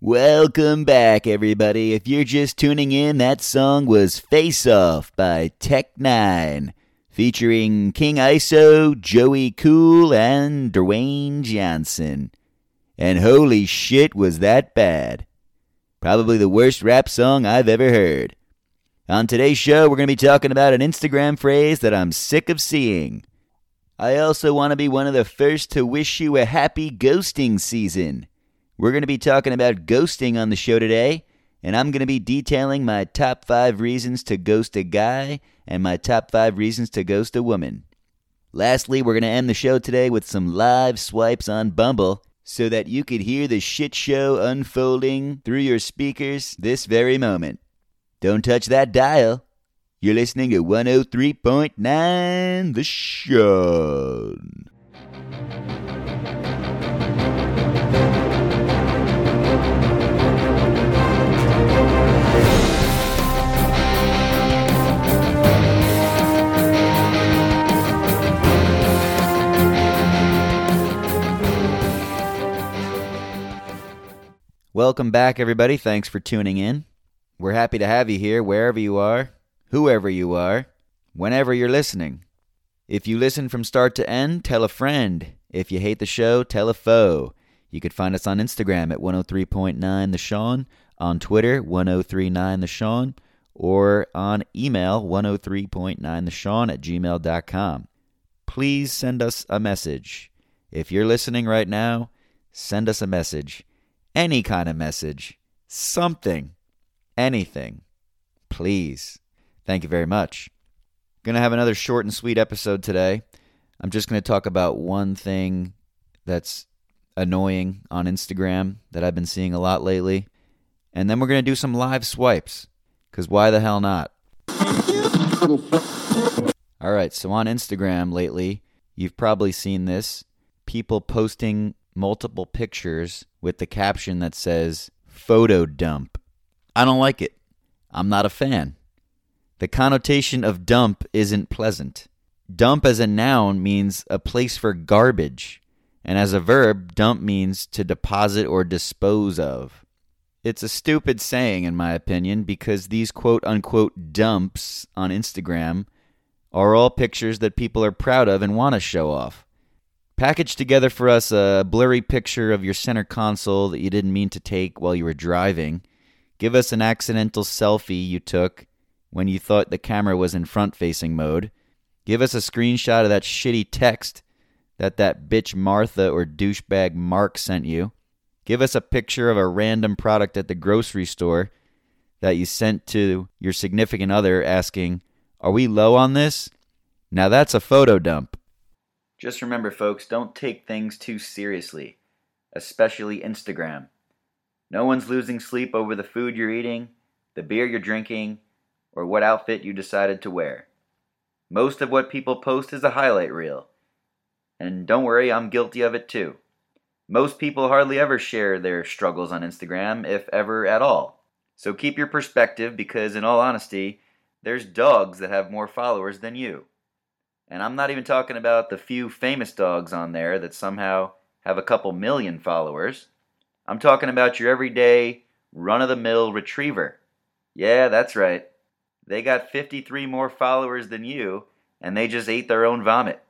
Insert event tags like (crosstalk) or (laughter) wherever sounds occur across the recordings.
Welcome back, everybody. If you're just tuning in, that song was Face Off by Tech N9ne, featuring King ISO, Joey Cool, and Dwayne Johnson. And holy shit, was that bad! Probably the worst rap song I've ever heard. On today's show, we're going to be talking about an Instagram phrase that I'm sick of seeing. I also want to be one of the first to wish you a happy ghosting season. We're going to be talking about ghosting on the show today, and I'm going to be detailing my top five reasons to ghost a guy and my top five reasons to ghost a woman. Lastly, we're going to end the show today with some live swipes on Bumble so that you could hear the shit show unfolding through your speakers this very moment. Don't touch that dial. You're listening to 103.9 The Show. Welcome back, everybody. Thanks for tuning in. We're happy to have you here, wherever you are, whoever you are, whenever you're listening. If you listen from start to end, tell a friend. If you hate the show, tell a foe. You could find us on Instagram at 103.9 The Sean, on Twitter, 1039 The Sean, or on email, 103.9 The Sean at gmail.com. Please send us a message. If you're listening right now, send us a message. Any kind of message. Something. Anything. Please. Thank you very much. Going to have another short and sweet episode today. I'm just going to talk about one thing that's annoying on Instagram that I've been seeing a lot lately. And then we're going to do some live swipes. Because why the hell not? All right, so on Instagram lately, you've probably seen this people posting multiple pictures with the caption that says photo dump. I don't like it. I'm not a fan. The connotation of dump isn't pleasant. Dump as a noun means a place for garbage, and as a verb, dump means to deposit or dispose of. It's a stupid saying, in my opinion, because these quote unquote dumps on Instagram are all pictures that people are proud of and want to show off. Package together for us a blurry picture of your center console that you didn't mean to take while you were driving. Give us an accidental selfie you took when you thought the camera was in front facing mode. Give us a screenshot of that shitty text that that bitch Martha or douchebag Mark sent you. Give us a picture of a random product at the grocery store that you sent to your significant other asking, Are we low on this? Now that's a photo dump. Just remember, folks, don't take things too seriously, especially Instagram. No one's losing sleep over the food you're eating, the beer you're drinking, or what outfit you decided to wear. Most of what people post is a highlight reel. And don't worry, I'm guilty of it too. Most people hardly ever share their struggles on Instagram, if ever at all. So keep your perspective because, in all honesty, there's dogs that have more followers than you. And I'm not even talking about the few famous dogs on there that somehow have a couple million followers. I'm talking about your everyday, run of the mill retriever. Yeah, that's right. They got 53 more followers than you, and they just ate their own vomit.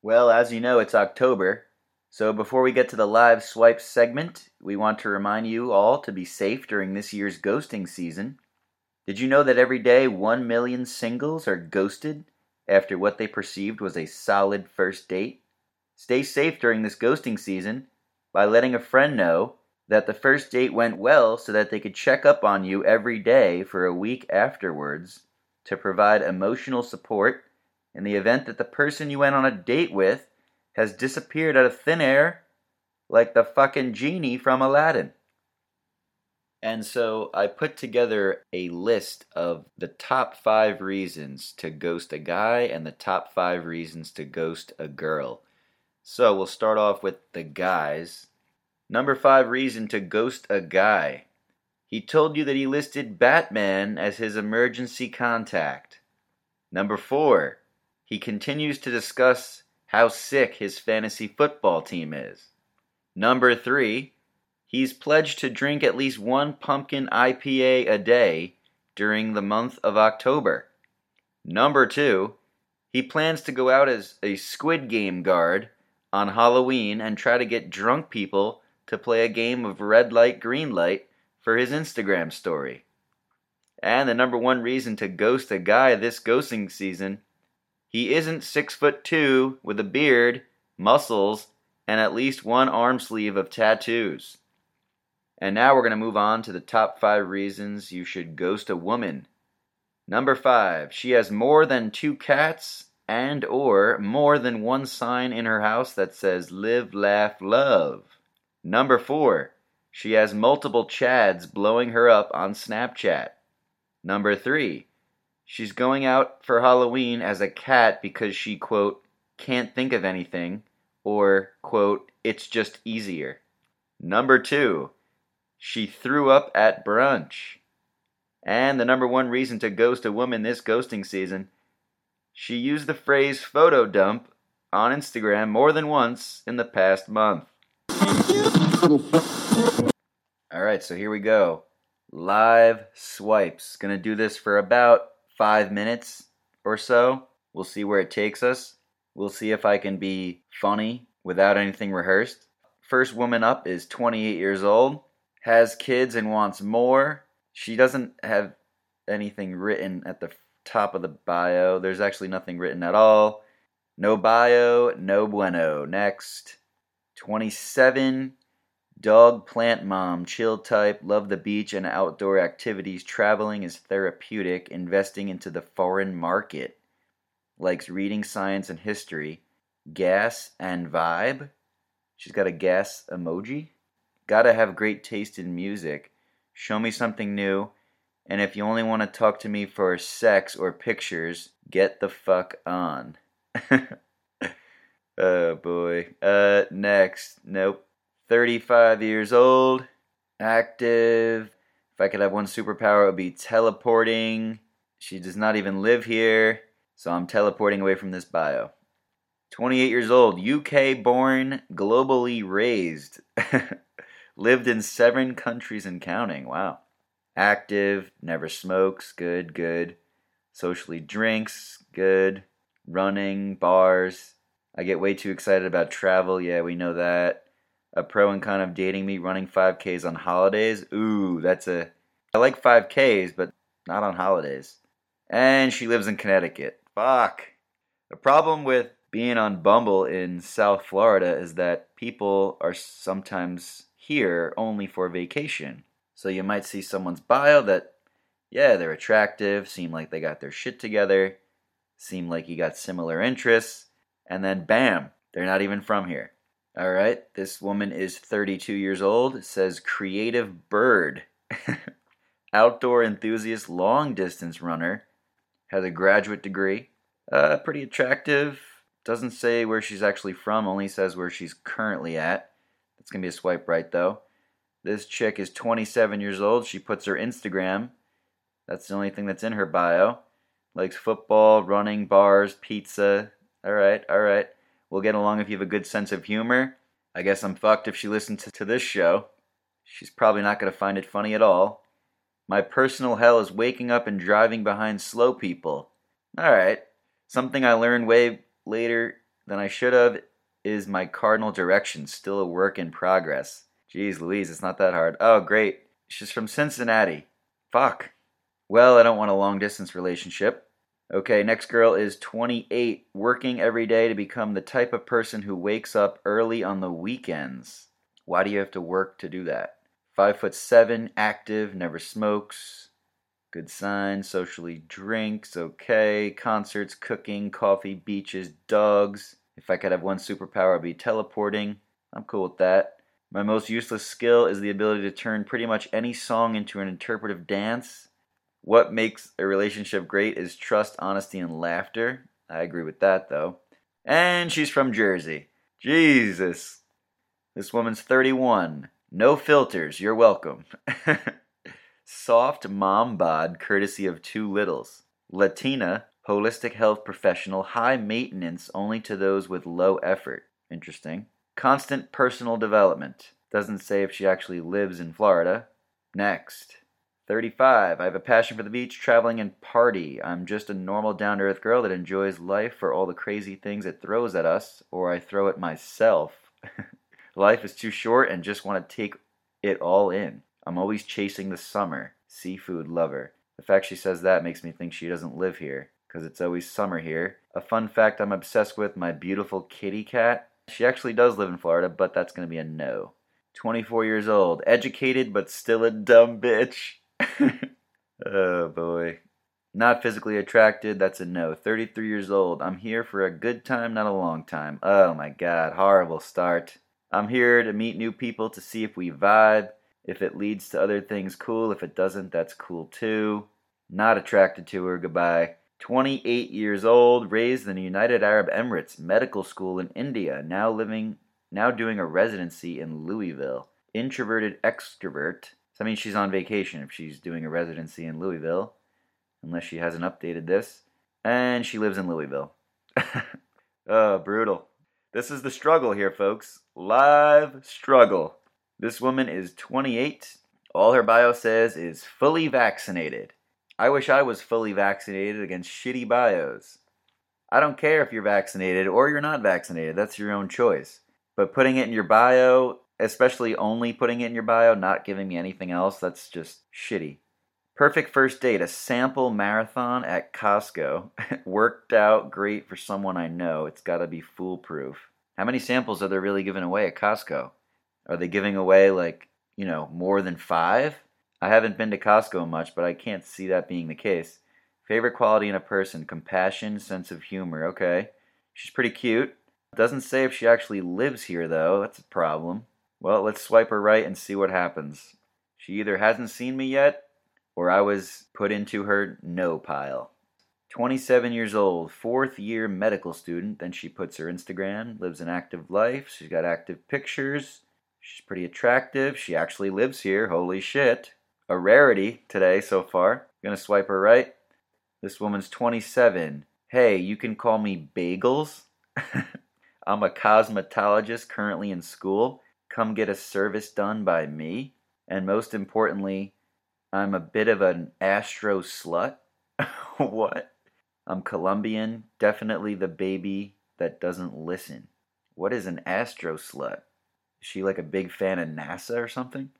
Well, as you know, it's October. So before we get to the live swipe segment, we want to remind you all to be safe during this year's ghosting season. Did you know that every day 1 million singles are ghosted after what they perceived was a solid first date? Stay safe during this ghosting season by letting a friend know that the first date went well so that they could check up on you every day for a week afterwards to provide emotional support in the event that the person you went on a date with has disappeared out of thin air like the fucking genie from Aladdin. And so I put together a list of the top five reasons to ghost a guy and the top five reasons to ghost a girl. So we'll start off with the guys. Number five reason to ghost a guy. He told you that he listed Batman as his emergency contact. Number four, he continues to discuss how sick his fantasy football team is. Number three, he's pledged to drink at least one pumpkin IPA a day during the month of October. Number two, he plans to go out as a Squid Game guard on Halloween and try to get drunk people to play a game of red light, green light for his Instagram story. And the number one reason to ghost a guy this ghosting season, he isn't six foot two with a beard, muscles, and at least one arm sleeve of tattoos. And now we're going to move on to the top five reasons you should ghost a woman. Number five, she has more than two cats and or more than one sign in her house that says live, laugh, love. Number four, she has multiple chads blowing her up on Snapchat. Number three, she's going out for Halloween as a cat because she, quote, can't think of anything, or, quote, it's just easier. Number two, she threw up at brunch. And the number one reason to ghost a woman this ghosting season, she used the phrase photo dump on Instagram more than once in the past month. All right, so here we go. Live swipes. Gonna do this for about five minutes or so. We'll see where it takes us. We'll see if I can be funny without anything rehearsed. First woman up is 28 years old, has kids and wants more. She doesn't have anything written at the top of the bio. There's actually nothing written at all. No bio, no bueno. Next. 27 Dog plant mom, chill type, love the beach and outdoor activities. Traveling is therapeutic, investing into the foreign market. Likes reading science and history. Gas and vibe. She's got a gas emoji. Gotta have great taste in music. Show me something new. And if you only want to talk to me for sex or pictures, get the fuck on. (laughs) oh boy. Uh, next. Nope. 35 years old, active. If I could have one superpower, it would be teleporting. She does not even live here, so I'm teleporting away from this bio. 28 years old, UK born, globally raised. (laughs) Lived in seven countries and counting. Wow. Active, never smokes, good, good. Socially drinks, good. Running, bars. I get way too excited about travel, yeah, we know that a pro and con of dating me running 5Ks on holidays. Ooh, that's a. I like 5Ks, but not on holidays. And she lives in Connecticut. Fuck. The problem with being on Bumble in South Florida is that people are sometimes here only for vacation. So you might see someone's bio that, yeah, they're attractive, seem like they got their shit together, seem like you got similar interests, and then bam, they're not even from here. All right, this woman is 32 years old. Says creative bird. (laughs) Outdoor enthusiast, long distance runner. Has a graduate degree. Uh, pretty attractive. Doesn't say where she's actually from, only says where she's currently at. That's to be a swipe right, though. This chick is 27 years old. She puts her Instagram. That's the only thing that's in her bio. Likes football, running, bars, pizza. All right, all right. We'll get along if you have a good sense of humor. I guess I'm fucked if she listens to this show. She's probably not going to find it funny at all. My personal hell is waking up and driving behind slow people. Alright. Something I learned way later than I should have is my cardinal direction, still a work in progress. Jeez Louise, it's not that hard. Oh, great. She's from Cincinnati. Fuck. Well, I don't want a long distance relationship. Okay, next girl is 28, working every day to become the type of person who wakes up early on the weekends. Why do you have to work to do that? Five foot seven, active, never smokes. Good sign. Socially drinks, okay. Concerts, cooking, coffee, beaches, dogs. If I could have one superpower, I'd be teleporting. I'm cool with that. My most useless skill is the ability to turn pretty much any song into an interpretive dance. What makes a relationship great is trust, honesty, and laughter. I agree with that, though. And she's from Jersey. Jesus. This woman's 31. No filters, you're welcome. (laughs) Soft mom bod, courtesy of two littles. Latina, Holistic health professional, high maintenance only to those with low effort. Interesting. Constant personal development. Doesn't say if she actually lives in Florida. Next. 35. I have a passion for the beach, traveling, and party. I'm just a normal, down to earth girl that enjoys life for all the crazy things it throws at us, or I throw it myself. (laughs) life is too short and just want to take it all in. I'm always chasing the summer. Seafood lover. The fact she says that makes me think she doesn't live here, because it's always summer here. A fun fact I'm obsessed with my beautiful kitty cat. She actually does live in Florida, but that's going to be a no. 24 years old, educated but still a dumb bitch. (laughs) oh boy. Not physically attracted, that's a no. 33 years old. I'm here for a good time, not a long time. Oh my god, horrible start. I'm here to meet new people to see if we vibe. If it leads to other things, cool. If it doesn't, that's cool too. Not attracted to her, goodbye. 28 years old, raised in the United Arab Emirates, medical school in India, now living now doing a residency in Louisville. Introverted extrovert, that means she's on vacation if she's doing a residency in Louisville, unless she hasn't updated this. And she lives in Louisville. (laughs) oh, brutal. This is the struggle here, folks. Live struggle. This woman is 28. All her bio says is fully vaccinated. I wish I was fully vaccinated against shitty bios. I don't care if you're vaccinated or you're not vaccinated, that's your own choice. But putting it in your bio especially only putting it in your bio, not giving me anything else, that's just shitty. Perfect first date, a sample marathon at Costco. (laughs) Worked out great for someone I know. It's got to be foolproof. How many samples are they really giving away at Costco? Are they giving away like, you know, more than five? I haven't been to Costco much, but I can't see that being the case. Favorite quality in a person compassion, sense of humor. Okay. She's pretty cute. Doesn't say if she actually lives here, though. That's a problem. Well, let's swipe her right and see what happens. She either hasn't seen me yet, or I was put into her no pile. 27 years old, fourth year medical student. Then she puts her Instagram, lives an active life. She's got active pictures. She's pretty attractive. She actually lives here. Holy shit. A rarity today so far. Gonna swipe her right. This woman's 27. Hey, you can call me Bagels. (laughs) I'm a cosmetologist currently in school come get a service done by me. And most importantly, I'm a bit of an astro slut. (laughs) what? I'm Colombian, definitely the baby that doesn't listen. What is an astro slut? Is she like a big fan of NASA or something?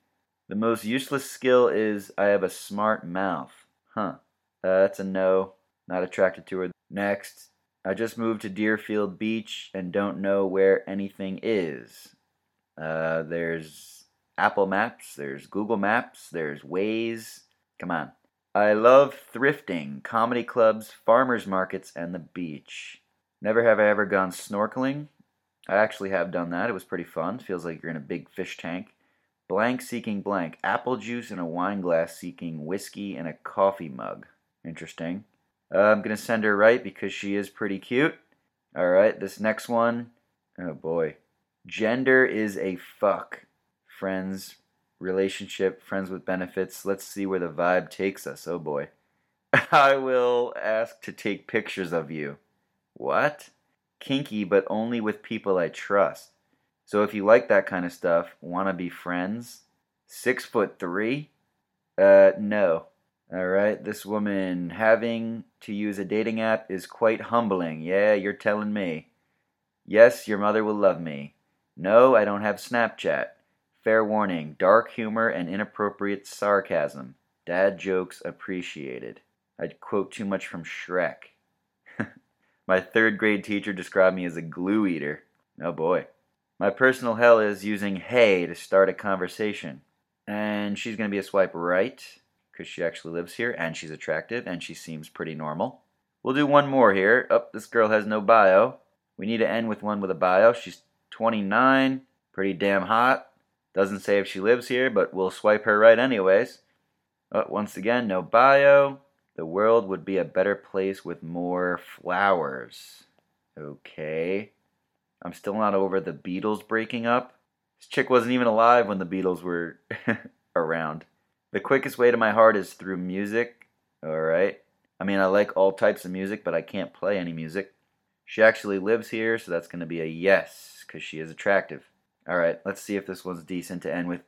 The most useless skill is I have a smart mouth. Huh. Uh, that's a no. Not attracted to her. Next. I just moved to Deerfield Beach and don't know where anything is. Uh, there's Apple Maps, there's Google Maps, there's Waze. Come on. I love thrifting, comedy clubs, farmers markets, and the beach. Never have I ever gone snorkeling. I actually have done that. It was pretty fun. Feels like you're in a big fish tank. Blank seeking blank. Apple juice in a wine glass seeking whiskey in a coffee mug. Interesting. Uh, I'm going to send her right because she is pretty cute. All right, this next one. Oh boy. Gender is a fuck. Friends, relationship, friends with benefits. Let's see where the vibe takes us. Oh boy. (laughs) I will ask to take pictures of you. What? Kinky, but only with people I trust. So if you like that kind of stuff, want to be friends? Six foot three? Uh, no. Alright, this woman having to use a dating app is quite humbling. Yeah, you're telling me. Yes, your mother will love me. No, I don't have Snapchat. Fair warning dark humor and inappropriate sarcasm. Dad jokes appreciated. I'd quote too much from Shrek. (laughs) My third grade teacher described me as a glue eater. Oh boy. My personal hell is using hey to start a conversation. And she's going to be a swipe right because she actually lives here and she's attractive and she seems pretty normal. We'll do one more here. Oh, this girl has no bio. We need to end with one with a bio. She's 29, pretty damn hot. Doesn't say if she lives here, but we'll swipe her right anyways. Oh, once again, no bio. The world would be a better place with more flowers. Okay. I'm still not over the Beatles breaking up. This chick wasn't even alive when the Beatles were (laughs) around. The quickest way to my heart is through music. Alright. I mean, I like all types of music, but I can't play any music. She actually lives here, so that's going to be a yes, because she is attractive. Alright, let's see if this one's decent to end with.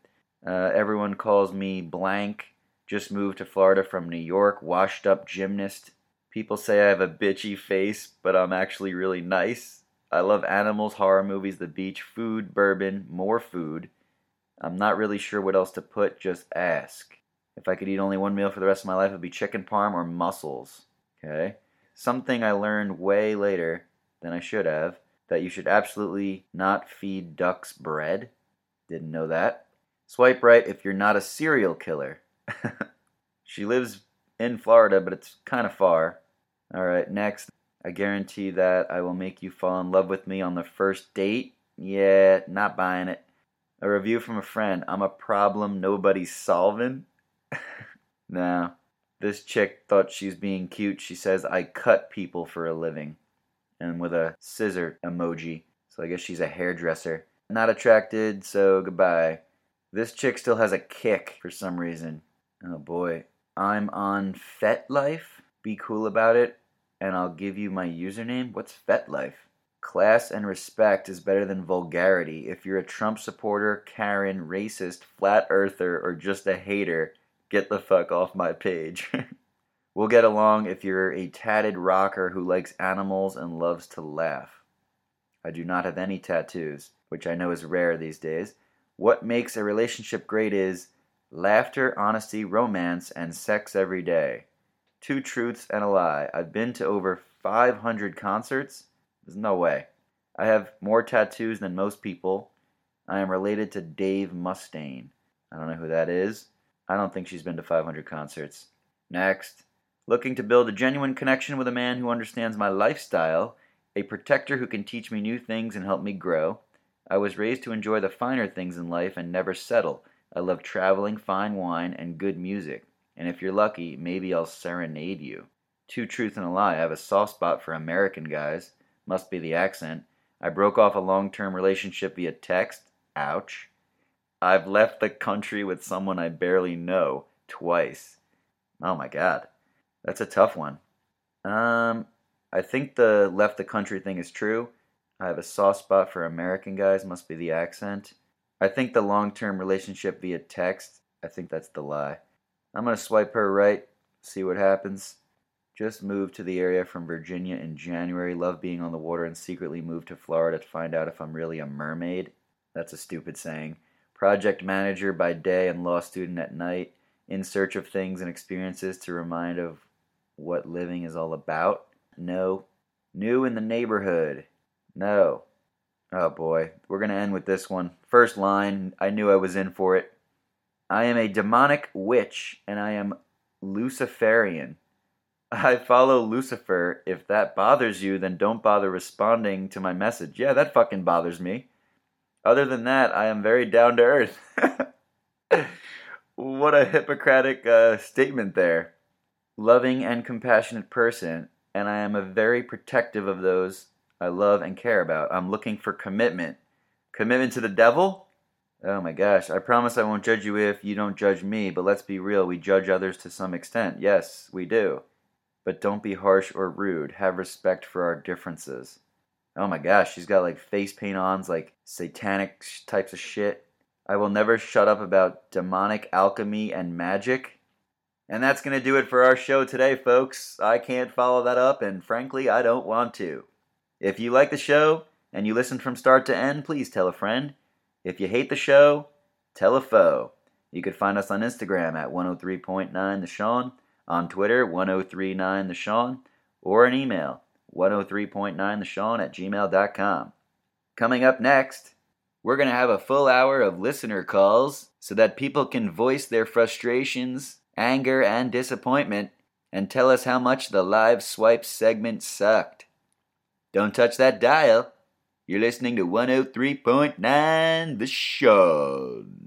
Uh, everyone calls me blank. Just moved to Florida from New York, washed up gymnast. People say I have a bitchy face, but I'm actually really nice. I love animals, horror movies, the beach, food, bourbon, more food. I'm not really sure what else to put, just ask. If I could eat only one meal for the rest of my life, it would be chicken parm or mussels. Okay? Something I learned way later than I should have that you should absolutely not feed ducks bread. Didn't know that. Swipe right if you're not a serial killer. (laughs) she lives in Florida, but it's kind of far. All right, next. I guarantee that I will make you fall in love with me on the first date. Yeah, not buying it. A review from a friend. I'm a problem nobody's solving. (laughs) now, this chick thought she's being cute. She says, I cut people for a living. And with a scissor emoji. So I guess she's a hairdresser. Not attracted, so goodbye. This chick still has a kick for some reason. Oh boy. I'm on FetLife. Be cool about it, and I'll give you my username. What's FetLife? Class and respect is better than vulgarity. If you're a Trump supporter, Karen, racist, flat earther, or just a hater, get the fuck off my page. (laughs) we'll get along if you're a tatted rocker who likes animals and loves to laugh. I do not have any tattoos, which I know is rare these days. What makes a relationship great is laughter, honesty, romance, and sex every day. Two truths and a lie. I've been to over 500 concerts. There's no way. I have more tattoos than most people. I am related to Dave Mustaine. I don't know who that is. I don't think she's been to 500 concerts. Next. Looking to build a genuine connection with a man who understands my lifestyle, a protector who can teach me new things and help me grow. I was raised to enjoy the finer things in life and never settle. I love traveling, fine wine, and good music. And if you're lucky, maybe I'll serenade you. Two truth and a lie. I have a soft spot for American guys. Must be the accent. I broke off a long term relationship via text. Ouch. I've left the country with someone I barely know twice. Oh my god. That's a tough one. Um, I think the left the country thing is true. I have a soft spot for American guys, must be the accent. I think the long term relationship via text, I think that's the lie. I'm going to swipe her right, see what happens. Just moved to the area from Virginia in January. Love being on the water and secretly moved to Florida to find out if I'm really a mermaid. That's a stupid saying. Project manager by day and law student at night. In search of things and experiences to remind of what living is all about. No. New in the neighborhood. No. Oh boy, we're going to end with this one. First line, I knew I was in for it. I am a demonic witch and I am Luciferian. I follow Lucifer. If that bothers you, then don't bother responding to my message. Yeah, that fucking bothers me. Other than that, I am very down to earth. (laughs) what a Hippocratic uh, statement there. Loving and compassionate person, and I am a very protective of those I love and care about. I'm looking for commitment. Commitment to the devil? Oh my gosh, I promise I won't judge you if you don't judge me, but let's be real, we judge others to some extent. Yes, we do. But don't be harsh or rude. Have respect for our differences. Oh my gosh, she's got like face paint ons, like satanic types of shit. I will never shut up about demonic alchemy and magic. And that's going to do it for our show today, folks. I can't follow that up, and frankly, I don't want to. If you like the show and you listen from start to end, please tell a friend. If you hate the show, tell a foe. You could find us on Instagram at 103.9 The Sean, on Twitter, 1039 The Sean, or an email, 103.9 The Sean at gmail.com. Coming up next, we're going to have a full hour of listener calls so that people can voice their frustrations, anger, and disappointment and tell us how much the live swipe segment sucked. Don't touch that dial. You're listening to 103.9 The Sean.